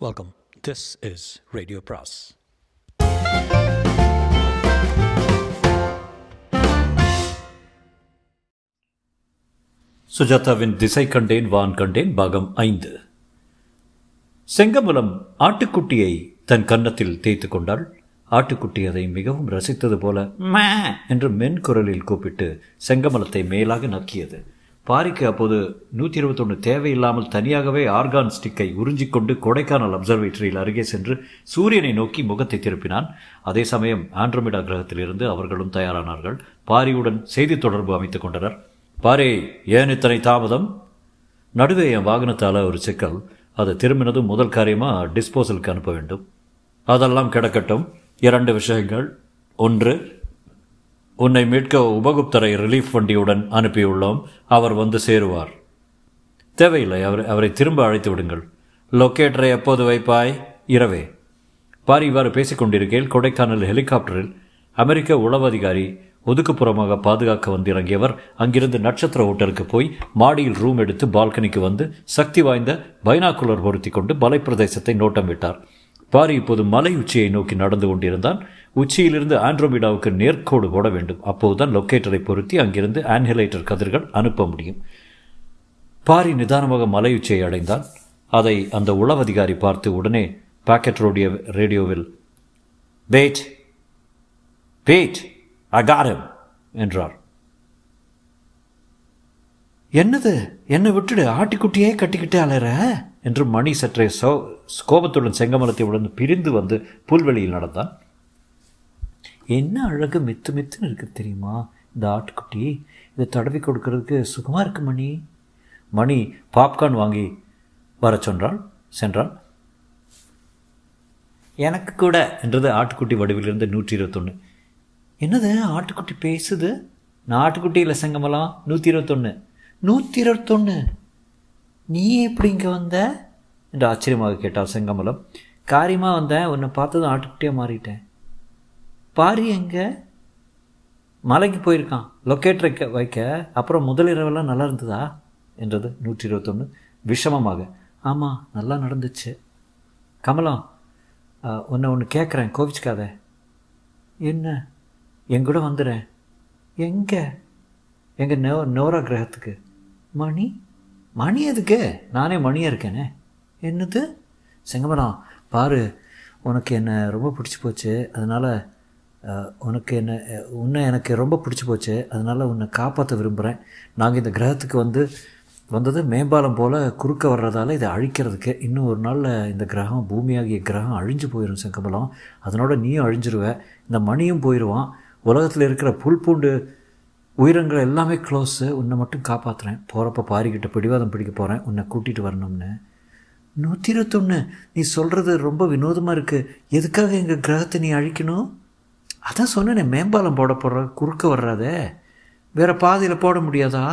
Welcome this is radio பிராஸ் சுஜாதாவின் திசை கண்டேன் வான் கண்டேன் பாகம் ஐந்து. செங்கமலம் ஆட்டுக்குட்டியை தன் கன்னத்தில் தேய்த்து கொண்டாள். ஆட்டுக்குட்டி அதை மிகவும் ரசித்தது போல மே என்று மென் குரலில் கூப்பிட்டு செங்கமலத்தை மேலாக நக்கியது. பாரிக்கு அப்போது நூற்றி இருபத்தொன்று தேவையில்லாமல் தனியாகவே ஆர்கான் ஸ்டிக்கை உறிஞ்சிக்கொண்டு கொடைக்கானல் அப்சர்வேட்டரியில் அருகே சென்று சூரியனை நோக்கி முகத்தை திருப்பினான். அதே சமயம் ஆண்ட்ரோமிடா கிரகத்திலிருந்து அவர்களும் தயாரானார்கள். பாரியுடன் செய்தி தொடர்பு அமைத்துக் கொண்டனர். பாரி ஏன் இத்தனை தாமதம்? நடுவே என் வாகனத்தால் ஒரு சிக்கல். அது திரும்பினதும் முதல் காரியமாக டிஸ்போசலுக்கு அனுப்ப வேண்டும். அதெல்லாம் கிடக்கட்டும். இரண்டு விஷயங்கள். ஒன்று உன்னை மீட்க உபகுப்தரை ரிலீஃப் வண்டியுடன் அனுப்பியுள்ளோம். அவர் வந்து சேருவார். தேவையில்லை அவர் அவரை திரும்ப அழைத்து விடுங்கள். லொக்கேட்டரை எப்போது வைப்பாய்? இரவே. பாரி இவ்வாறு பேசிக்கொண்டிருக்கையில் கொடைக்கானல் ஹெலிகாப்டரில் அமெரிக்க உளவு அதிகாரி ஒதுக்குப்புறமாக பாதுகாக்க வந்து இறங்கியவர் அங்கிருந்து நட்சத்திர ஹோட்டலுக்கு போய் மாடியில் ரூம் எடுத்து பால்கனிக்கு வந்து சக்தி வாய்ந்த பைனாக்குலர் பொருத்தி கொண்டு மலைப்பிரதேசத்தை நோட்டம் விட்டார். பாரி இப்போது மலை உச்சியை நோக்கி நடந்து கொண்டிருந்தான். உச்சியிலிருந்து ஆண்ட்ரோமிடாவுக்கு நேர்கோடு போட வேண்டும். அப்போதுதான் லொக்கேட்டரை பொருத்தி அங்கிருந்து ஆன்ஹிலேட்டர் கதிர்கள் அனுப்ப முடியும். பாரி நிதானமாக மலையுச்சியை அடைந்தான். அதை அந்த உளவதிகாரி பார்த்து உடனே பாக்கெட் ரோடியோ ரேடியோவில் பேட் பேட் அகாரம் என்றார். என்னது? என்னை விட்டுடு? ஆட்டிக்குட்டியே கட்டிக்கிட்டே அலைற? என்று மணி சற்றே சோ கோபத்துடன் செங்கமலத்தை உடன் பிரிந்து வந்து புல்வெளியில் நடந்தான். என்ன அழகு மித்து மித்துன்னு இருக்குது தெரியுமா? இந்த ஆட்டுக்குட்டி இதை தடவி கொடுக்கறதுக்கு சுகமாக இருக்கு மணி. மணி பாப்கார்ன் வாங்கி வர சொன்றாள் சென்றாள். எனக்கு கூட என்றது ஆட்டுக்குட்டி வடிவிலிருந்து நூற்றி இருபத்தொன்று என்னது? ஆட்டுக்குட்டி பேசுது? நான் ஆட்டுக்குட்டி இல்லை செங்கமலம் நூற்றி இருபத்தொன்று நூற்றி இருபத்தொன்று நீ எப்படி இங்கே வந்த? என்று ஆச்சரியமாக கேட்டாள் செங்கமலம். காரியமாக வந்தேன் உன்னை பார்த்ததும் ஆட்டுக்குட்டியாக மாறிட்டேன். பாரி எங்க? மலைக்கு போயிருக்கான். லொக்கேட்டரை வைக்க அப்புறம் முதலிரவெல்லாம் நல்லா இருந்ததா? என்றது நூற்றி இருபத்தொன்று விஷமமாக. ஆமாம் நல்லா நடந்துச்சு. கமலம் உன்னை ஒன்று கேட்குறேன் கோவிச்சுக்காத. என்ன? எங்கூட வந்துடுறேன் எங்கே? எங்கள் நோ நோரா கிரகத்துக்கு. மணி? மணி எதுக்கு? நானே மணியாக இருக்கேனே. என்னது? செங்கமலம் பாரு உனக்கு என்னை ரொம்ப பிடிச்சி போச்சு. அதனால் உனக்கு என்ன உன்னை எனக்கு ரொம்ப பிடிச்சி போச்சு அதனால் உன்னை காப்பாற்ற விரும்புகிறேன் நாங்கள் இந்த கிரகத்துக்கு வந்து வந்தது மேம்பாலம் போல் குறுக்க வர்றதால இதை அழிக்கிறதுக்கு. இன்னும் ஒரு நாளில் இந்த கிரகம் பூமியாகிய கிரகம் அழிஞ்சு போயிடும் செங்கமலம் அதனோட நீயும் அழிஞ்சிருவ. இந்த மணியும் போயிடுவான் உலகத்தில் இருக்கிற புல் பூண்டு உயிரங்கள் எல்லாமே க்ளோஸு உன்னை மட்டும் காப்பாற்றுறேன் போகிறப்ப பாரிக்கிட்ட பிடிவாதம் பிடிக்க போகிறேன் உன்னை கூட்டிகிட்டு வரணும்னு. நூற்றி இருபத்தொன்று நீ சொல்கிறது ரொம்ப வினோதமாக இருக்குது எதுக்காக எங்கள் கிரகத்தை நீ அழிக்கணும்? அதான் சொன்னேனே மேம்பாலம் போட போடுற குறுக்க வர்றாதே. வேறு பாதையில் போட முடியாதா?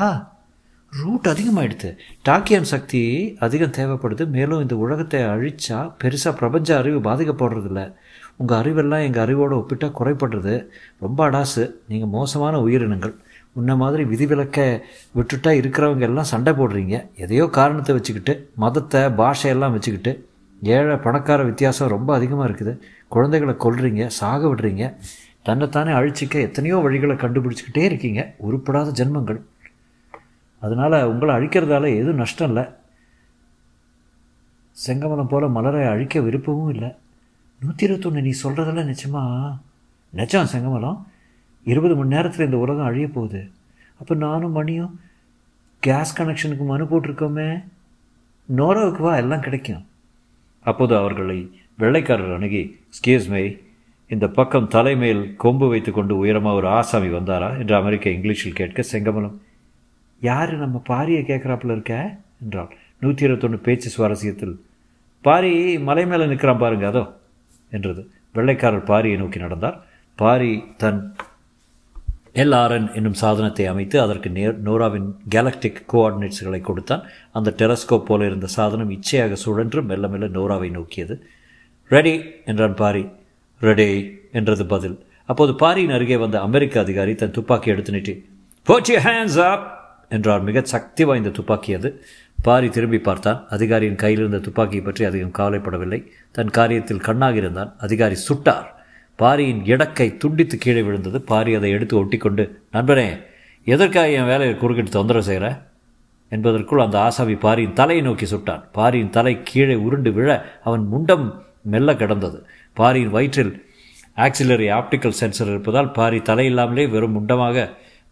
ரூட் அதிகமாகிடுது டாக்கியான் சக்தி அதிகம் தேவைப்படுது. மேலும் இந்த உலகத்தை அழித்தா பெருசாக பிரபஞ்ச அறிவு பாதிக்கப்படுறதில்ல. உங்கள் அறிவெல்லாம் எங்கள் அறிவோடு ஒப்பிட்டால் குறைப்படுறது ரொம்ப அடாசு. நீங்கள் மோசமான உயிரினங்கள் உன்ன மாதிரி விதிவிலக்க விட்டுட்டா இருக்கிறவங்க எல்லாம் சண்டை போடுறீங்க. எதையோ காரணத்தை வச்சுக்கிட்டு மதத்தை பாஷையெல்லாம் வச்சுக்கிட்டு ஏழை பணக்கார வித்தியாசம் ரொம்ப அதிகமாக இருக்குது. குழந்தைகளை கொல்றீங்க சாக விடுறீங்க. தன்னைத்தானே அழிச்சிக்க எத்தனையோ வழிகளை கண்டுபிடிச்சிக்கிட்டே இருக்கீங்க. உருப்படாத ஜென்மங்கள். அதனால் உங்களை அழிக்கிறதால எதுவும் நஷ்டம் இல்லை. செங்கமலம் போல் மலரை அழிக்க விருப்பமும் இல்லை. நூற்றி இருபத்தொன்று நீ சொல்கிறதெல்லாம் நிச்சயமா நிச்சயம் செங்கமலம். இருபது மணி நேரத்தில் இந்த உலகம் அழிய போகுது. அப்போ நானும் மணியும் கேஸ் கனெக்ஷனுக்கு மனு போட்டிருக்கோமே. நோராவுக்கு வா எல்லாம் கிடைக்கும். அப்போது அவர்களை வெள்ளைக்காரர் அணுகி ஸ்கியூஸ் மை இந்த பக்கம் தலைமையில் கொம்பு வைத்து கொண்டு உயரமாக ஒரு ஆசாமி வந்தாரா? என்று அமெரிக்க இங்கிலீஷில் கேட்க செங்கமலம் யார் நம்ம பாரியை கேட்குறாப்புல இருக்க? என்றாள் நூற்றி இருபத்தொன்று பேச்சு சுவாரஸ்யத்தில் பாரி மலை மேலே நிற்கிறான் பாருங்க அதோ என்றது. வெள்ளைக்காரர் பாரியை நோக்கி நடந்தார். பாரி தன் எல்ஆர்என் என்னும் சாதனத்தை அமைத்து அதற்கு நேர் நோராவின் கேலக்டிக் கோஆர்டினேட்ஸ்களை கொடுத்தான். அந்த டெரஸ்கோப் போல இருந்த சாதனம் இச்சையாக சுழன்று மெல்ல மெல்ல நோராவை நோக்கியது. ரெடி என்றான் பாரி. ரெடி என்றது பதில். அப்போது பாரியின் அருகே வந்த அமெரிக்க அதிகாரி தன் துப்பாக்கி எடுத்து நீட்டி போச்சு ஹேண்ட்ஸ் அப் என்றார். மிக சக்தி வாய்ந்த துப்பாக்கி அது. பாரி திரும்பி பார்த்தான். அதிகாரியின் கையில் இருந்த துப்பாக்கியை பற்றி அதிகம் கவலைப்படவில்லை. தன் காரியத்தில் கண்ணாக இருந்தான். அதிகாரி சுட்டார். பாரியின் இடக்கை துண்டித்து கீழே விழுந்தது. பாரி அதை எடுத்து ஒட்டிக்கொண்டு நண்பரே எதற்காக என் வேலையை குறுக்கிட்டு தொந்தரவு செய்கிற என்பதற்குள் அந்த ஆசாமி பாரியின் தலையை நோக்கி சுட்டான். பாரியின் தலை கீழே உருண்டு விழ அவன் முண்டம் மெல்ல கிடந்தது. பாரியின் வயிற்றில் ஆக்சிலரி ஆப்டிக்கல் சென்சர் இருப்பதால் பாரி தலையில்லாமலே வெறும் முண்டமாக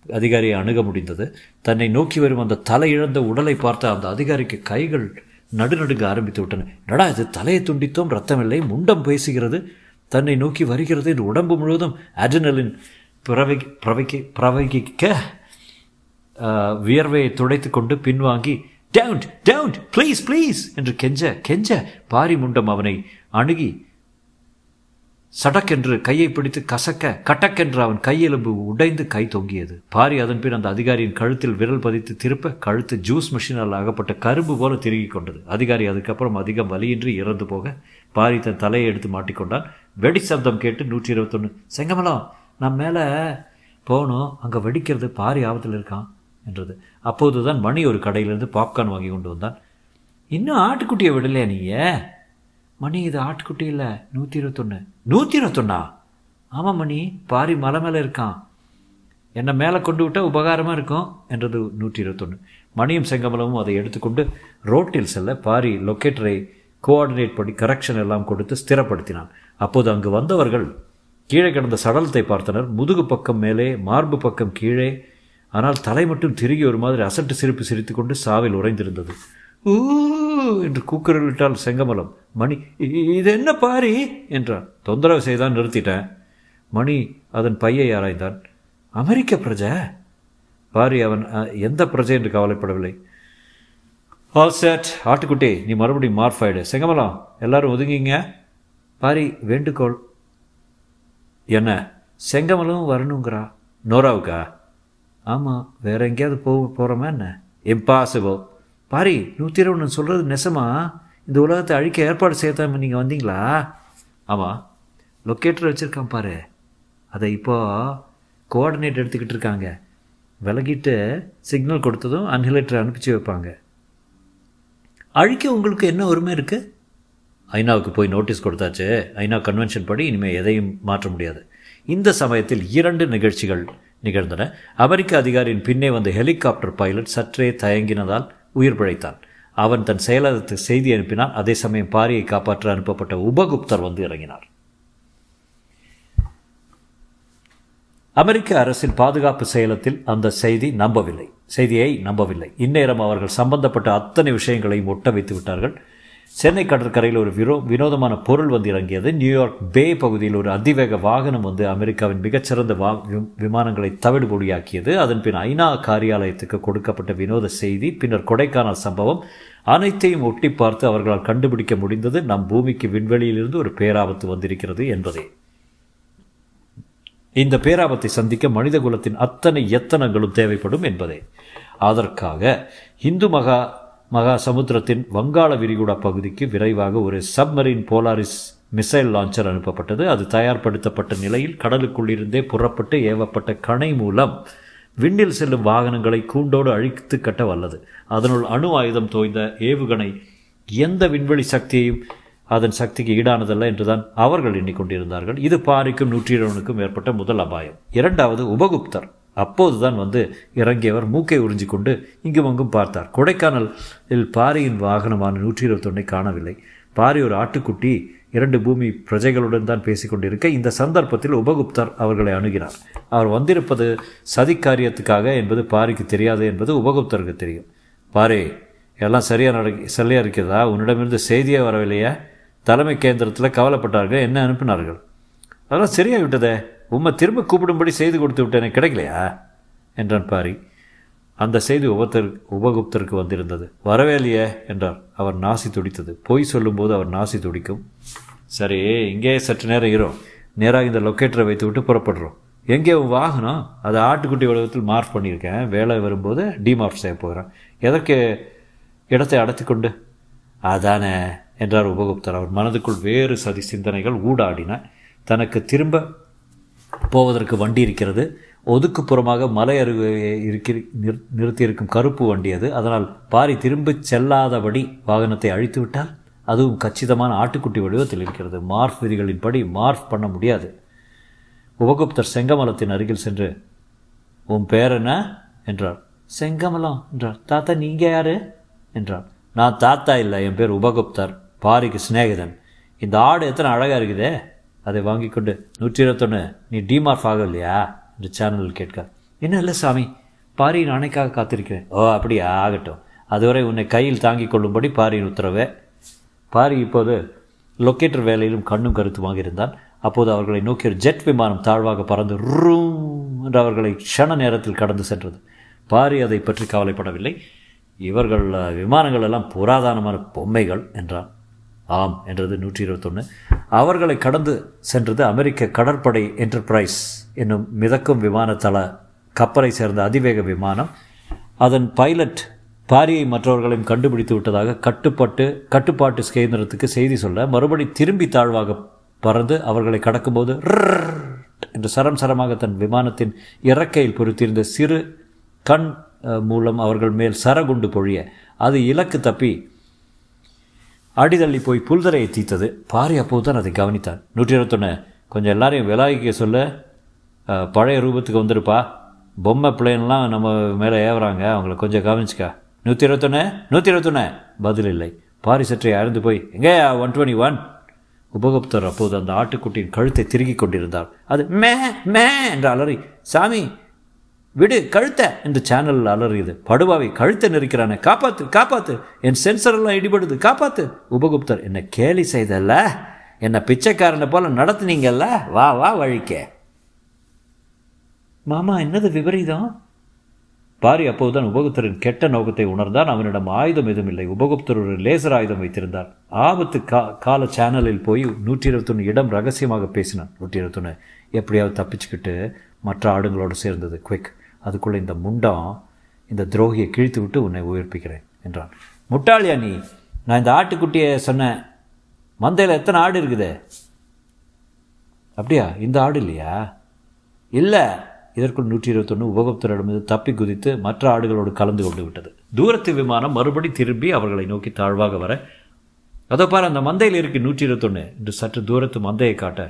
அதிகாரியை அணுக முடிந்தது. தன்னை நோக்கி வரும் அந்த தலையிழந்த உடலை பார்த்த அந்த அதிகாரிக்கு கைகள் நடுநடுங்க ஆரம்பித்து விட்டன. நடா இது? தலையை துண்டித்தோம் ரத்தமில்லை முண்டம் பேசுகிறது. தன்னை நோக்கி வருகிறது என்று உடம்பு முழுவதும் அட்ரினலின் பிரவை பிரவைக்க பிரவகிக்க வியர்வையை துடைத்து கொண்டு பின்வாங்கி டவுண்ட் டவுண்ட் ப்ளீஸ் ப்ளீஸ் என்று கெஞ்ச கெஞ்ச பாரி முண்டம் அவனை அணுகி சடக்கென்று கையை பிடித்து கசக்க கட்டக்கென்று அவன் கையெலும்பு உடைந்து கை தொங்கியது. பாரி அதன் பின் அந்த அதிகாரியின் கழுத்தில் விரல் பதித்து திருப்ப கழுத்து ஜூஸ் மிஷினால் ஆகப்பட்ட கரும்பு போல திருகி கொண்டது. அதிகாரி அதுக்கப்புறம் அதிகம் வலியின்றி இறந்து போக பாரி தன் தலையை எடுத்து மாட்டிக்கொண்டான் வெடி சப்தம் கேட்டு நூற்றி இருபத்தொன்று செங்கமலம் நான் மேலே போகணும் அங்கே வெடிக்கிறது பாரி ஆபத்தில் இருக்கான் என்றது. அப்போது தான் மணி ஒரு கடையிலிருந்து பாப்கார்ன் வாங்கி கொண்டு வந்தான். இன்னும் ஆட்டுக்குட்டியை விடலையா நீயே? மணி இது ஆட்டுக்குட்டி இல்லை. நூற்றி இருபத்தொன்று நூற்றி இருபத்தொன்னா ஆமாம் மணி பாரி மலை மேலே இருக்கான். என்னை மேலே கொண்டு விட்டால் உபகாரமாக இருக்கும் என்றது நூற்றி இருபத்தொன்று மணியும் செங்கமலமும் அதை எடுத்துக்கொண்டு ரோட்டில் செல்ல பாரி லொக்கேட்டரை கோஆர்டினேட் படி கரெக்ஷன் எல்லாம் கொடுத்து ஸ்திரப்படுத்தினான். அப்போது அங்கு வந்தவர்கள் கீழே கிடந்த சடலத்தை பார்த்தனர். முதுகு பக்கம் மேலே மார்பு பக்கம் கீழே. ஆனால் தலை மட்டும் திருகி ஒரு மாதிரி அசட்டு சிரிப்பு சிரித்து கொண்டு சாவில் உறைந்திருந்தது. ஊ என்று கூக்குரலிட்டால் செங்கமலம். மணி இது என்ன பாரி? என்றான். தொந்தரவு செய்தான் நிறுத்திட்டேன். மணி அதன் பையை ஆராய்ந்தான். அமெரிக்க பிரஜை? பாரி அவன் எந்த பிரஜை? என்று கவலைப்படவில்லை. ஆல் செட் ஆட்டுக்குட்டி நீ மறுபடியும் மார்ஃபைடு செங்கமலம் எல்லாரும் ஒதுங்கிங்க. பாரி வேண்டுகோள். என்ன? செங்கமலம் வரணுங்கிறா? நோராவுக்கா? ஆமாம் வேற எங்கேயாவது போக போகிறோமா என்ன? இம்பாசிபிள் பாரி நூற்றி இருபது சொல்கிறது நெசமா? இந்த உலகத்தை அழிக்க ஏற்பாடு செய்யாம நீங்கள் வந்தீங்களா? ஆமாம் லொக்கேட்டர் வச்சுருக்கான் பாரு. அதை இப்போ கோஆர்டினேட் எடுத்துக்கிட்டு இருக்காங்க. விலகிட்டு சிக்னல் கொடுத்ததும் அன்ஹிலேட்டர் அனுப்பிச்சு வைப்பாங்க. அழிக்க உங்களுக்கு என்ன உரிமை இருக்குது ஐநாவுக்கு போய் நோட்டீஸ் கொடுத்தாச்சு. ஐநா கன்வென்ஷன் படி இனிமேல் எதையும் மாற்ற முடியாது. இந்த சமயத்தில் இரண்டு நிகழ்ச்சிகள் நிகழ்ந்தன. அமெரிக்க அதிகாரியின் பின்னே வந்த ஹெலிகாப்டர் பைலட் சற்றே தயங்கினதால் உயிர் பிழைத்தான். அவன் தன் செயலகத்துக்கு செய்தி அனுப்பினான் அதே சமயம் பாரியை காப்பாற்ற அனுப்பப்பட்ட உபகுப்தர் வந்து இறங்கினார். அமெரிக்க அரசின் பாதுகாப்பு செயலத்தில் அந்த செய்தி நம்பவில்லை. செய்தியை நம்பவில்லை. இந்நேரம் அவர்கள் சம்பந்தப்பட்ட அத்தனை விஷயங்களையும் ஒட்ட வைத்து விட்டார்கள். சென்னை கடற்கரையில் ஒரு விரோ வினோதமான பொருள் வந்து இறங்கியது. நியூயார்க் பே பகுதியில் ஒரு அதிவேக வாகனம் வந்து அமெரிக்காவின் மிகச்சிறந்த வா விமானங்களை தவிடுபொடியாக்கியது அதன் பின் ஐநா காரியாலயத்துக்கு கொடுக்கப்பட்ட வினோத செய்தி பின்னர் கொடைக்கானல் சம்பவம் அனைத்தையும் ஒட்டி பார்த்து அவர்களால் கண்டுபிடிக்க முடிந்தது. நம் பூமிக்கு விண்வெளியிலிருந்து ஒரு பேராபத்து வந்திருக்கிறது என்பதே. இந்த பேராபத்தை சந்திக்க மனித குலத்தின் அத்தனை எத்தனங்களும் தேவைப்படும் என்பதே. அதற்காக இந்து மகா மகா சமுத்திரத்தின் வங்காள விரிகுடா பகுதிக்கு விரைவாக ஒரு சப்மரீன் போலாரிஸ் மிசைல் லான்ச்சர் அனுப்பப்பட்டது. அது தயார்படுத்தப்பட்ட நிலையில் கடலுக்குள்ளிருந்தே புறப்பட்டு ஏவப்பட்ட கணை மூலம் விண்ணில் செல்லும் வாகனங்களை கூண்டோடு அழித்து கட்ட வல்லது. அதனுள் அணு ஆயுதம் தோய்ந்த ஏவுகணை எந்த விண்வெளி சக்தியையும் அதன் சக்திக்கு ஈடானதல்ல என்றுதான் அவர்கள் எண்ணிக்கொண்டிருந்தார்கள். இது பாரிக்கும் நூற்றி இருபனுக்கும் ஏற்பட்ட முதல் அபாயம். இரண்டாவது உபகுப்தர். அப்போதுதான் வந்து இறங்கியவர் மூக்கை உறிஞ்சி கொண்டு இங்கும் அங்கும் பார்த்தார். கொடைக்கானலில் பாரியின் வாகனமான நூற்றி இருபத்தொன்னை காணவில்லை. பாரி ஒரு ஆட்டுக்குட்டி இரண்டு பூமி பிரஜைகளுடன் தான் பேசிக்கொண்டிருக்க இந்த சந்தர்ப்பத்தில் உபகுப்தர் அவர்களை அணுகினார். அவர் வந்திருப்பது சதி காரியத்துக்காக என்பது பாரிக்கு தெரியாது என்பது உபகுப்தருக்கு தெரியும். பாரி எல்லாம் சரியாக நட சரியாக இருக்கிறதா? உன்னிடமிருந்து செய்தியே வரவில்லையா? தலைமை கேந்திரத்தில் கவலைப்பட்டார்கள் என்ன அனுப்பினார்கள்? அதெல்லாம் சரியாக விட்டதே உம்மை திரும்ப கூப்பிடும்படி செய்து கொடுத்து விட்டேனே கிடைக்கலையா? என்றான் பாரி. அந்த செய்தி உபத்தர் உபகுப்தருக்கு வந்திருந்தது. வரவே இல்லையே என்றார். அவர் நாசி துடித்தது. பொய் சொல்லும்போது அவர் நாசி துடிக்கும். சரி இங்கே சற்று நேரம் இரும் நேராக இந்த லொக்கேட்டரை வைத்து விட்டு புறப்படுறோம். எங்கே உன் வாகனம்? அதை ஆட்டுக்குட்டி உலகத்தில் மார்க் பண்ணியிருக்கேன். வேலை வரும்போது டிமார்க் செய்ய போகிறேன். எதற்கு இடத்தை அடைத்து கொண்டு அதானே. என்றார் உபகுப்தர். அவர் மனதுக்குள் வேறு சதி சிந்தனைகள் ஊடாடின. தனக்கு திரும்ப போவதற்கு வண்டி இருக்கிறது. ஒதுக்குப்புறமாக மலை அருகே இருக்கிற நிறு- நிறுத்தியிருக்கும் கருப்பு வண்டி அது. அதனால் பாரி திரும்பி செல்லாதபடி வாகனத்தை அழித்து விட்டால் அதுவும் கச்சிதமான ஆட்டுக்குட்டி வடிவத்தில் இருக்கிறது. மார்ஃப் விதிகளின்படி மார்ஃப் பண்ண முடியாது. உபகுப்தர் செங்கமலத்தின் அருகில் சென்று உன் பேர் என்ன? என்றார். செங்கமலம் என்றார். தாத்தா நீங்கள் யாரு? என்றார். நான் தாத்தா இல்லை என் பேர் உபகுப்தர். பாரிக்கு சிநேகிதன். இந்த ஆடு எத்தனை அழகாக இருக்குதே? அதை வாங்கி கொண்டு நூற்றி இருபத்தொன்று நீ டிமார்ஃப் ஆகலையா என்று சேனலில் கேட்க என்ன இல்லை சாமி பாரி அணைக்காக காத்திருக்கிறேன். ஓ அப்படியா? ஆகட்டும். அதுவரை உன்னை கையில் தாங்கிக் கொள்ளும்படி பாரியின் உத்தரவே. பாரி இப்போது லொக்கேட்டர் வேலையிலும் கண்ணும் கருத்துமாக இருந்தான் அப்போது அவர்களை நோக்கி ஒரு ஜெட் விமானம் தாழ்வாக பறந்து ரூம் என்று அவர்களை க்ஷண நேரத்தில் கடந்து சென்றது. பாரி அதை பற்றி கவலைப்படவில்லை. இவர்கள் விமானங்கள் எல்லாம் புராதனமான பொம்மைகள் என்றான். ஆம் என்றது நூற்றி இருபத்தொன்று அவர்களை கடந்து சென்றது அமெரிக்க கடற்படை என்டர்பிரைஸ் என்னும் மிதக்கும் விமானத்தள கப்பலை சேர்ந்த அதிவேக விமானம். அதன் பைலட் பாரியை மற்றவர்களையும் கண்டுபிடித்து விட்டதாக கட்டுப்பட்டு கட்டுப்பாட்டு கேந்திரத்துக்கு செய்தி சொல்ல மறுபடி திரும்பி தாழ்வாக பறந்து அவர்களை கடக்கும்போது என்று சரம் சரமாக தன் விமானத்தின் இறக்கையில் பொருத்தியிருந்த சிறு கண் மூலம் அவர்கள் மேல் சரகுண்டு பொழிய அது இலக்கு தப்பி அடிதள்ளி போய் புல்தரையை தீத்தது. பாரி அப்போது தான் அதை கவனித்தார் நூற்றி இருபத்தொன்று கொஞ்சம் எல்லாரையும் விலாகிக்க சொல்ல பழைய ரூபத்துக்கு வந்துருப்பா. பொம்மை பிள்ளைன்லாம் நம்ம மேலே ஏவுறாங்க. அவங்கள கொஞ்சம் கவனிச்சுக்கா. நூற்றி இருபத்தொன்று நூற்றி இருபத்தொன்று பதில் இல்லை. பாரி சற்றே அறந்து போய் எங்கேயா ஒன் டுவெண்ட்டி ஒன் உபகுப்தர் அப்போது அந்த ஆட்டுக்குட்டியின் கழுத்தை திருகிக் கொண்டிருந்தார். அது மே மே என்ற அலறி சாமி விடு கழுத்த என்று சேனலில் அலறியது. படுபாவை கழுத்தை நெரிக்கிறானே காப்பாத்து காப்பாத்து. என் சென்சர் எல்லாம் இடிபடுது காப்பாத்து. உபகுப்தர் என்ன கேலி செய்தல்ல? என்ன பிச்சைக்காரனை போல நடத்துனீங்கல்ல? வா வா வழிக்க. மாமா என்னது விபரீதம்? பாரி அப்போதுதான் உபகுப்தரின் கெட்ட நோக்கத்தை உணர்ந்தான். அவனிடம் ஆயுதம் எதுவும் இல்லை. உபகுப்தர் ஒரு லேசர் ஆயுதம் வைத்திருந்தார். ஆபத்து கா கால சேனலில் போய் நூற்றி இருபத்தொன்று இடம் ரகசியமாக பேசினான். நூற்றி இருபத்தொன்று எப்படியாவது தப்பிச்சுக்கிட்டு மற்ற ஆடுங்களோடு சேர்ந்தது. குவிக் அதுக்குள்ளே இந்த முண்டம் இந்த துரோகியை கிழித்து விட்டு உன்னை உயிர்ப்பிக்கிறேன் என்றான். முட்டாளியா நீ? நான் இந்த ஆட்டுக்குட்டியை சொன்னேன் மந்தையில் எத்தனை ஆடு இருக்குது? அப்படியா? இந்த ஆடு இல்லையா? இல்லை. இதற்குள் நூற்றி இருபத்தொன்று உபகுப்தரிடமிருந்து தப்பி குதித்து மற்ற ஆடுகளோடு கலந்து கொண்டு விட்டது. தூரத்து விமானம் மறுபடி திரும்பி அவர்களை நோக்கி தாழ்வாக வர அதோ பார் அந்த மந்தையில் இருக்கு நூற்றி இருபத்தொன்று என்று சற்று தூரத்து மந்தையை காட்ட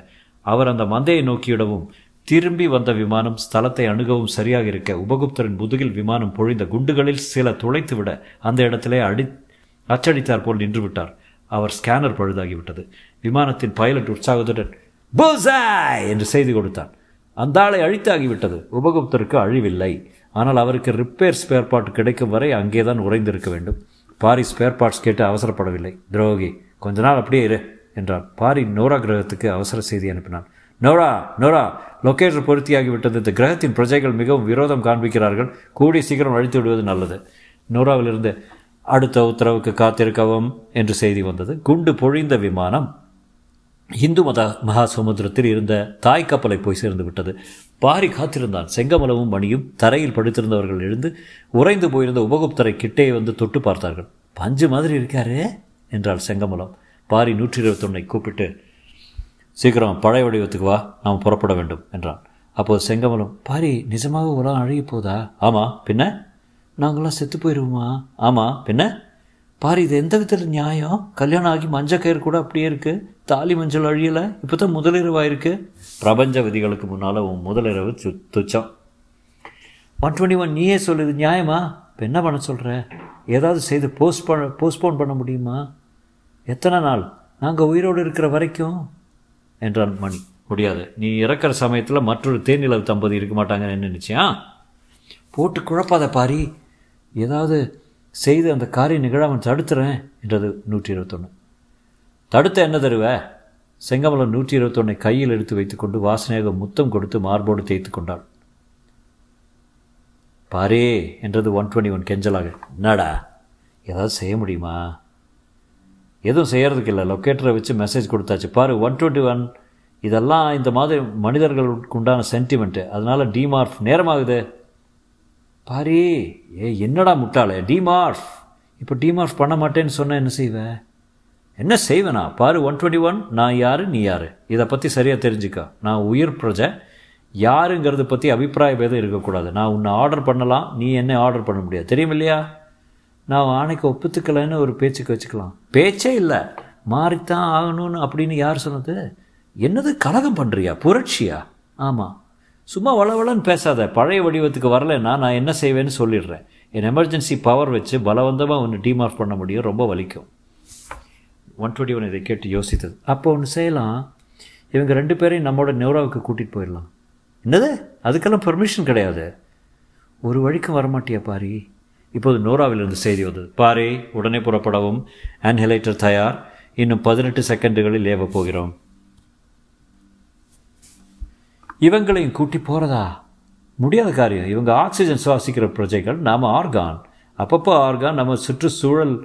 அவர் அந்த மந்தையை நோக்கியிடவும் திரும்பி வந்த விமானம் ஸ்தலத்தை அணுகவும் சரியாக இருக்க உபகுப்தரின் முதுகில் விமானம் பொழிந்த குண்டுகளில் சில துளைத்து விட அந்த இடத்திலே அடி அச்சடித்தார் போல் நின்றுவிட்டார். அவர் ஸ்கேனர் பழுதாகிவிட்டது. விமானத்தின் பைலட் உற்சாகத்துடன் "Bullseye!" என்று செய்தி கொடுத்தான். அந்த ஆளை அழித்தாகிவிட்டது. உபகுப்தருக்கு அழிவில்லை. ஆனால் அவருக்கு ரிப்பேர் ஸ்பேர் பார்ட் கிடைக்கும் வரை அங்கேதான் உறைந்திருக்க வேண்டும். பாரி ஸ்பேர் பார்ட்ஸ் கேட்டு அவசரப்படவில்லை. துரோகி கொஞ்ச நாள் அப்படியே இரு என்றான். பாரி நோரா கிரகத்துக்கு அவசர செய்தி அனுப்பினான். நோரா நோரா லொக்கேஷன் பொருத்தியாகிவிட்டது. இந்த கிரகத்தின் பிரஜைகள் மிகவும் விரோதம் காண்பிக்கிறார்கள். கூடி சீக்கிரம் அழித்து விடுவது நல்லது. நோராவிலிருந்து அடுத்த உத்தரவுக்கு காத்திருக்கவும் என்று செய்தி வந்தது. குண்டு பொழிந்த விமானம் இந்து மத மகாசமுத்திரத்தில் இருந்த தாய் கப்பலை போய் சேர்ந்து விட்டது. பாரி காத்திருந்தான். செங்கமலமும் மணியும் தரையில் படுத்திருந்தவர்கள் எழுந்து உறைந்து போயிருந்த உபகுப்தரை கிட்டே வந்து தொட்டு பார்த்தார்கள். பஞ்சு மாதிரி இருக்காரு என்றாள் செங்கமலம். பாரி நூற்றி இருபத்தொன்னை கூப்பிட்டு சீக்கிரம் பழைய வடிவத்துக்கு வா நாம் புறப்பட வேண்டும் என்றான். அப்போது செங்கமலம் பாரி நிஜமாக உலகம் அழகி போதா? ஆமாம் பின்ன? நாங்களாம் செத்து போயிடுவோமா ஆமாம் பின்ன? பாரு இது எந்த விதத்தில் நியாயம்? கல்யாணம் ஆகி மஞ்சள் கயிறு கூட அப்படியே இருக்குது தாலி மஞ்சள் அழியலை. இப்போ தான் முதலிரவாயிருக்கு. பிரபஞ்ச விதிகளுக்கு முன்னால் உன் முதலிரவு து துச்சம். ஒன் டுவெண்ட்டி ஒன் நீயே சொல்லுது நியாயமா? இப்போ என்ன பண்ண சொல்கிற ஏதாவது செய்து போஸ்ட் பண்ண போஸ்ட்போன் பண்ண முடியுமா? எத்தனை நாள்? நாங்கள் உயிரோடு இருக்கிற வரைக்கும். என்றான் மணி முடியாது. நீ இறக்கிற சமயத்தில் மற்றொரு தேனிலவு தம்பதி இருக்க மாட்டாங்கன்னு நினச்சியா போட்டு குழப்பாத பாரி. ஏதாவது செய்து அந்த காரியம் நிகழாமல் தடுத்துறேன் என்றது நூற்றி இருபத்தொன்று தடுத்த என்ன தருவ? செங்கமலம் நூற்றி இருபத்தொன்னை கையில் எடுத்து வைத்துக்கொண்டு வாசனையாக முத்தம் கொடுத்து மார்போடு தேய்த்து கொண்டாள். பாரே என்றது ஒன் டுவெண்ட்டி ஒன் கெஞ்சலாக. என்னடா? ஏதாவது செய்ய முடியுமா? எதுவும் செய்கிறதுக்கு இல்லை. லொக்கேட்டரை வச்சு மெசேஜ் கொடுத்தாச்சு. பாரு ஒன் டுவெண்ட்டி ஒன் இதெல்லாம் இந்த மாதிரி மனிதர்களுக்கு உண்டான சென்டிமெண்ட்டு அதனால் டிமார்ஃப் நேரமாகுது. பாரி ஏ என்னடா முட்டாளே? டிமார்ஃப் இப்போ டிமார்ஃப் பண்ண மாட்டேன்னு சொன்ன என்ன செய்வேன் என்ன செய்வேனா? பாரு ஒன் டுவெண்ட்டி ஒன் நான் யார் நீ யார்? இதை பற்றி சரியாக தெரிஞ்சுக்க. நான் உயிர் பிரஜை. யாருங்கிறத பற்றி அபிப்பிராய பேதம் இருக்கக்கூடாது. நான் உன்னை ஆர்டர் பண்ணலாம். நீ என்ன ஆர்டர் பண்ண முடியாது. தெரியும் இல்லையா நான் ஆணைக்கு ஒப்புத்துக்கலைன்னு ஒரு பேச்சுக்கு வச்சுக்கலாம். பேச்சே இல்லை. மாறித்தான் ஆகணும்னு அப்படின்னு யார் சொன்னது? என்னது கலகம் பண்ணுறியா புரட்சியா? ஆமாம் சும்மா வளவளன்னு பேசாத. பழைய வடிவத்துக்கு வரலைன்னா நான் என்ன செய்வேன்னு சொல்லிடுறேன். என் எமர்ஜென்சி பவர் வச்சு பலவந்தமாக ஒன்று டீமார்க் பண்ண முடியும். ரொம்ப வலிக்கும். ஒன் டுவெண்ட்டி ஒன் இதை கேட்டு யோசித்தது. அப்போ ஒன்று செய்யலாம். இவங்க ரெண்டு பேரையும் நம்மளோட நெவ்ராவுக்கு கூட்டிகிட்டு போயிடலாம். என்னது? அதுக்கெல்லாம் பெர்மிஷன் கிடையாது. ஒரு வழிக்கும் வரமாட்டியா பாரி? இப்போது நோராவிலிருந்து செய்தி வந்தது. பாரே உடனே புறப்படவும். ஆன்ஹெலைட்டர் தயார். இன்னும் பதினெட்டு செகண்டுகளில் ஏவ போகிறோம். இவங்களையும் கூட்டி போகிறதா முடியாத காரியம். இவங்க ஆக்சிஜன் சுவாசிக்கிற பிரஜைகள் நாம் ஆர்கான். அப்பப்போ ஆர்கான் நம்ம சுற்றுச்சூழல்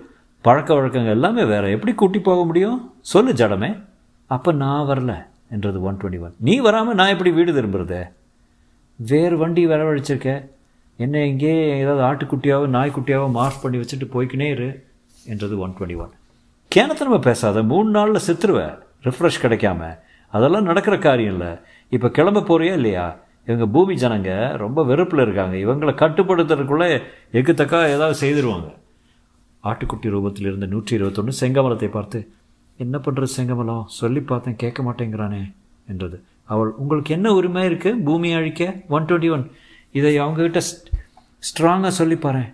பழக்க வழக்கங்கள் எல்லாமே வேறு. எப்படி கூட்டி போக முடியும்? சொல்லு ஜடமே. அப்போ நான் வரல என்றது ஒன் டுவெண்ட்டி ஒன் நீ வராமல் நான் எப்படி வீடு திரும்புறது? வேறு வண்டி வரவழைச்சிருக்கேன் என்ன இங்கே ஏதாவது ஆட்டுக்குட்டியாவோ நாய்க்குட்டியாவோ மார்க் பண்ணி வச்சுட்டு போய்க்கினே இரு என்றது ஒன் டுவெண்ட்டி ஒன் கேனத்தனமாக பேசாத மூணு நாளில் செத்துருவேன் ரிஃப்ரெஷ் கிடைக்காம. அதெல்லாம் நடக்கிற காரியம் இல்லை. இப்போ கிளம்ப போறியா இல்லையா? இவங்க பூமி ஜனங்க ரொம்ப வெறுப்பில் இருக்காங்க. இவங்களை கட்டுப்படுத்துறதுக்குள்ளே எக்குத்தக்கா ஏதாவது செய்திருவாங்க. ஆட்டுக்குட்டி ரூபத்தில் இருந்த நூற்றி இருபத்தொன்று செங்கமலத்தை பார்த்து என்ன பண்ணுறது செங்கமலம்? சொல்லி பார்த்தேன் கேட்க மாட்டேங்கிறானே என்றது. அவள் உங்களுக்கு என்ன உரிமை இருக்குது பூமி அழிக்க? ஒன் டுவெண்ட்டி ஒன் இதை அவங்கக்கிட்ட ஸ்ட்ராங்காக சொல்லி பாரு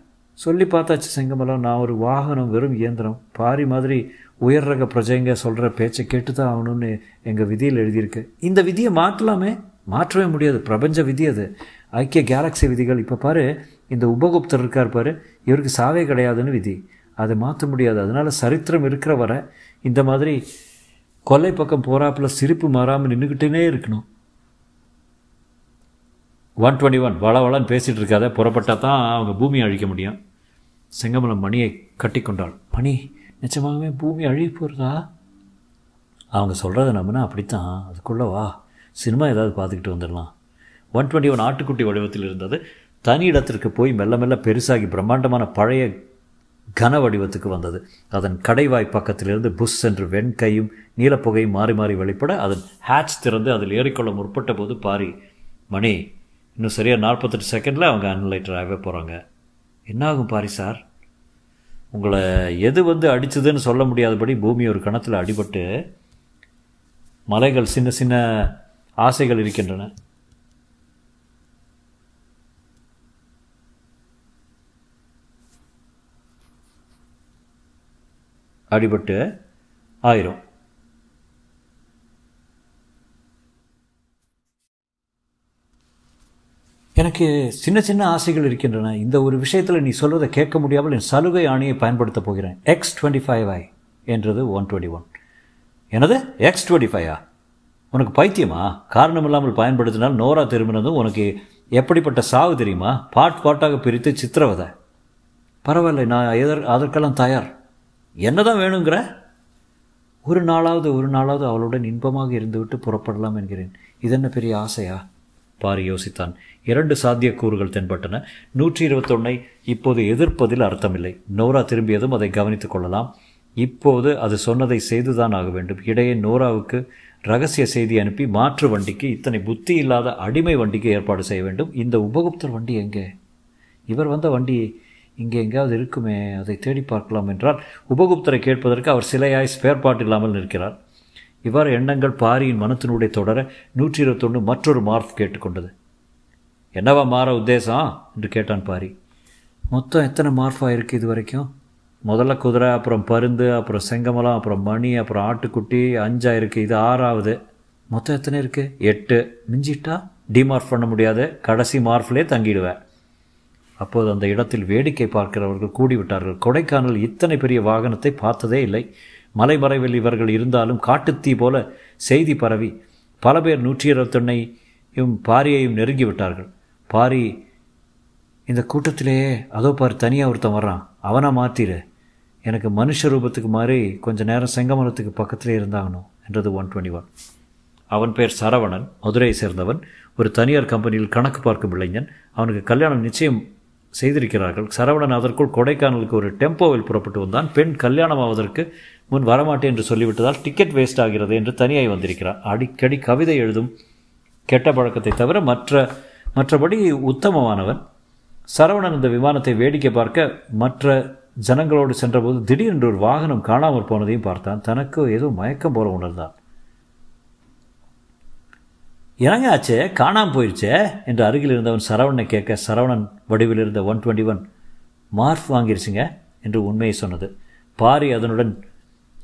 சொல்லி பார்த்தாச்சு செங்கமலம். நான் ஒரு வாகனம் வெறும் இயந்திரம். பாரி மாதிரி உயர் ரக பிரஜைங்க சொல்கிற பேச்சை கேட்டு தான் ஆகணும்னு எங்கள் விதியில் எழுதியிருக்கு. இந்த விதியை மாற்றலாமே மாற்றவே முடியாது. பிரபஞ்ச விதி அது. ஐக்கிய கேலக்ஸி விதிகள். இப்போ பாரு இந்த உபகுப்தர் இருக்கார் பாரு. இவருக்கு சாவே கிடையாதுன்னு விதி. அதை மாற்ற முடியாது. அதனால் சரித்திரம் இருக்கிற வரை இந்த மாதிரி கொல்லை பக்கம் போகிறாப்புல சிரிப்பு மாறாமல் நின்றுக்கிட்டே இருக்கணும். ஒன் டுவெண்ட்டி ஒன் வள வளன்னு பேசிகிட்டு இருக்காத புறப்பட்டால் தான் அவங்க பூமியை அழிக்க முடியும். செங்கமலம் மணியை கட்டி கொண்டாள். மணி நிச்சயமாகவே பூமி அழிய போகிறதா அவங்க சொல்கிறத நம்பினா அப்படித்தான். அதுக்குள்ளே வா. சினிமா ஏதாவது பார்த்துக்கிட்டு வந்துடலாம். ஒன் டுவெண்ட்டி ஒன் ஆட்டுக்குட்டி வடிவத்தில் இருந்தது. தனி இடத்திற்கு போய் மெல்ல மெல்ல பெருசாகி பிரம்மாண்டமான பழைய கன வடிவத்துக்கு வந்தது. அதன் கடைவாய் பக்கத்திலிருந்து புஷ் என்று வெண்கையும் நீலப்புகையும் மாறி மாறி வெளிப்பட அதன் ஹேட்ச் திறந்து அதில் ஏறிக்கொள்ள முற்பட்ட போது பாரி மணி இன்னும் சரியாக நாற்பத்தெட்டு செகண்டில் அவங்க அன்லைட்டர் ஆகவே போகிறாங்க என்ன ஆகும் பாரி சார்? உங்களை எது வந்து அடிச்சதுன்னு சொல்ல முடியாதபடி பூமி ஒரு கணத்தில் அடிபட்டு மலைகள் சின்ன சின்ன ஆசைகள் இருக்கின்றன. அடிபட்டு ஆயிரும். எனக்கு சின்ன சின்ன ஆசைகள் இருக்கின்றன. இந்த ஒரு விஷயத்தில் நீ சொல்வதை கேட்க முடியாமல் என் சலுகை ஆணையை பயன்படுத்தப் போகிறேன். எக்ஸ் டுவெண்ட்டி ஃபைவ் ஐ என்றது ஒன் டுவெண்ட்டி ஒன் எனது எக்ஸ் டுவெண்ட்டி ஃபைவா உனக்கு பைத்தியமா? காரணம் இல்லாமல் பயன்படுத்தினால் நோரா திரும்பினதும் உனக்கு எப்படிப்பட்ட சாவு தெரியுமா? பாட் பாட்டாக பிரித்து சித்திரவதை. பரவாயில்ல நான் எதர் அதற்கெல்லாம் தயார். என்ன தான் வேணுங்கிற? ஒரு நாளாவது ஒரு நாளாவது அவளுடன் இன்பமாக இருந்துவிட்டு புறப்படலாம் என்கிறேன். இதென்ன பெரிய ஆசையா? பாரி யோசித்தான். இரண்டு சாத்தியக்கூறுகள் தென்பட்டன. நூற்றி இருபத்தொன்னை இப்போது எதிர்ப்பதில் அர்த்தமில்லை. நோரா திரும்பியதும் அதை கவனித்துக் கொள்ளலாம். இப்போது அது சொன்னதை செய்துதான் ஆக வேண்டும். இடையே நோராவுக்கு ரகசிய செய்தி அனுப்பி மாற்று வண்டிக்கு இத்தனை புத்தி இல்லாத அடிமை வண்டிக்கு ஏற்பாடு செய்ய வேண்டும். இந்த உபகுப்தர் வண்டி எங்கே? இவர் வந்த வண்டி இங்கே எங்கேயாவது இருக்குமே அதை தேடி பார்க்கலாம் என்றால் உபகுப்தரை கேட்பதற்கு அவர் சிலையாய் ஸ்பேர் பார்ட் இல்லாமல் நிற்கிறார். இவ்வாறு எண்ணங்கள் பாரியின் மனத்தினுடைய தொடர நூற்றி இருபத்தொன்று மற்றொரு மார்ஃப் கேட்டுக்கொண்டது. என்னவா மாற உத்தேசம்? என்று கேட்டான் பாரி. மொத்தம் எத்தனை மார்ஃபாக இருக்குது இது வரைக்கும் முதல்ல குதிரை அப்புறம் பருந்து அப்புறம் செங்கமலம் அப்புறம் மணி அப்புறம் ஆட்டுக்குட்டி அஞ்சாக இருக்குது இது ஆறாவது. மொத்தம் எத்தனை இருக்குது எட்டு. மிஞ்சிட்டா? டிமார்ஃப் பண்ண முடியாது. கடைசி மார்ஃப்லேயே தங்கிடுவேன் அப்போது அந்த இடத்தில் வேடிக்கை பார்க்கிறவர்கள் கூடிவிட்டார்கள். கொடைக்கானல் இத்தனை பெரிய வாகனத்தை பார்த்ததே இல்லை. மலைமறைவில் இவர்கள் இருந்தாலும் காட்டுத்தீ போல செய்தி பரவி பல பேர் நூற்றி இருபத்தொன்னையும் பாரியையும் நெருங்கி விட்டார்கள். பாரி இந்த கூட்டத்திலேயே அதோ பாரு தனியாக ஒருத்தன் வர்றான். அவனை மாற்றிடு எனக்கு மனுஷ ரூபத்துக்கு மாறி கொஞ்ச நேரம் செங்கமரத்துக்கு பக்கத்திலே இருந்தாகணும் என்றது ஒன் டுவெண்ட்டி ஒன். அவன் பேர் சரவணன் மதுரையை சேர்ந்தவன். ஒரு தனியார் கம்பெனியில் கணக்கு பார்க்கும் இளைஞன். அவனுக்கு கல்யாணம் நிச்சயம் செய்திருக்கிறார்கள். சரவணன் அதற்குள் கொடைக்கானலுக்கு ஒரு டெம்போவில் புறப்பட்டு வந்தான். பெண் கல்யாணம் ஆவதற்கு முன் வரமாட்டேன் என்று சொல்லிவிட்டதால் டிக்கெட் வேஸ்ட் ஆகிறது என்று தனியாய் வந்திருக்கிறார். அடிக்கடி கவிதை எழுதும் கெட்ட பழக்கத்தை தவிர மற்ற மற்றபடி உத்தமமானவன். சரவணன் இந்த விமானத்தை வேடிக்கை பார்க்க மற்ற ஜனங்களோடு சென்றபோது திடீரென்று ஒரு வாகனம் காணாமற் போனதையும் பார்த்தான். தனக்கு ஏதோ மயக்கம் போல உணர்ந்தான். இறங்காச்சே காணாமல் போயிடுச்சே என்று அருகில் இருந்தவன் சரவணனை கேட்க சரவணன் வடிவில் இருந்த ஒன் டுவெண்ட்டி ஒன் மார்க் வாங்கிருச்சுங்க என்று உண்மையை சொன்னது. பாரி அதனுடன்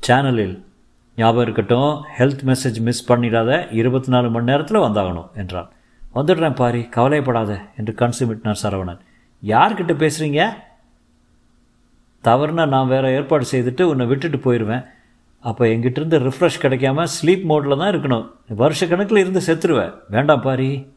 சேனலில் ஞாபகம் இருக்கட்டும் ஹெல்த் மெசேஜ் மிஸ் பண்ணிடாத இருபத்தி நாலு மணி நேரத்தில் வந்தாகணும் என்றான். வந்துடுறேன் பாரி கவலைப்படாத என்று கன்சுமிட்னார் சரவணன். யார்கிட்ட பேசுகிறீங்க தவறுனா நான் வேறு ஏற்பாடு செய்துட்டு உன்னை விட்டுட்டு போயிடுவேன் அப்போ எங்கிட்ட இருந்து ரிஃப்ரெஷ் கிடைக்காம ஸ்லீப் மோட்டில் தான் இருக்கணும். வருஷ கணக்கில் இருந்து செத்துருவேன் வேண்டாம் பாரி.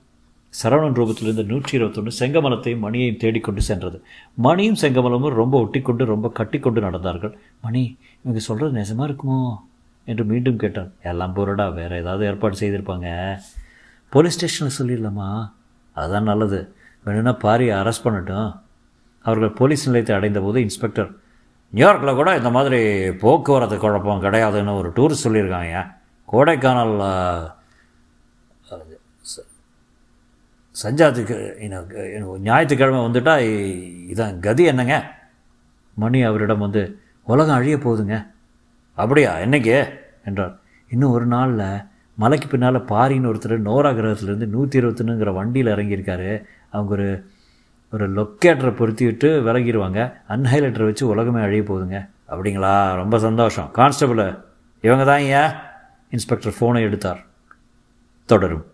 சரவணன் ரூபத்திலிருந்து நூற்றி இருபத்தொன்று செங்கமலத்தையும் மணியையும் தேடிக்கொண்டு சென்றது. மணியும் செங்கமலமும் ரொம்ப ஒட்டிக்கொண்டு ரொம்ப கட்டிக்கொண்டு நடந்தார்கள். மணி இவங்க சொல்கிறது நிஜமாக இருக்குமோ? என்று மீண்டும் கேட்டான். எல்லாம் போரடா வேறு ஏதாவது ஏற்பாடு செய்திருப்பாங்க. போலீஸ் ஸ்டேஷனில் சொல்லிடலாமா? அதுதான் நல்லது. வேணும்னா பாரியை அரெஸ்ட் பண்ணட்டும். அவர்கள் போலீஸ் நிலையத்தை அடைந்தபோது இன்ஸ்பெக்டர் நியூயார்க்கில் கூட இந்த மாதிரி போக்குவரத்து குழப்பம் கிடையாதுன்னு ஒரு டூரிஸ்ட் சொல்லியிருக்காங்க. கோடைக்கானல் சஞ்சாத்துக்கு ஞாயிற்றுக்கிழமை வந்துட்டா இதான் கதி என்னங்க? மணி அவரிடம் வந்து உலகம் அழிய போகுதுங்க. அப்படியா? என்னைக்கு? என்றார். இன்னும் ஒரு நாளில் மலைக்கு பின்னால் பாரின்னு ஒருத்தர் நோரா கிரகத்துலேருந்து நூற்றி இருபத்தொன்னுங்கிற வண்டியில் இறங்கியிருக்காரு. அவங்க ஒரு ஒரு லொக்கேட்டரை பொருத்தி விட்டு விலகிடுவாங்க அன்ஹைலைட்டரை வச்சு உலகமே அழிய போகுதுங்க. அப்படிங்களா? ரொம்ப சந்தோஷம். கான்ஸ்டபுள் இவங்க தான் ஏன்? இன்ஸ்பெக்டர் ஃபோனை எடுத்தார். தொடரும்.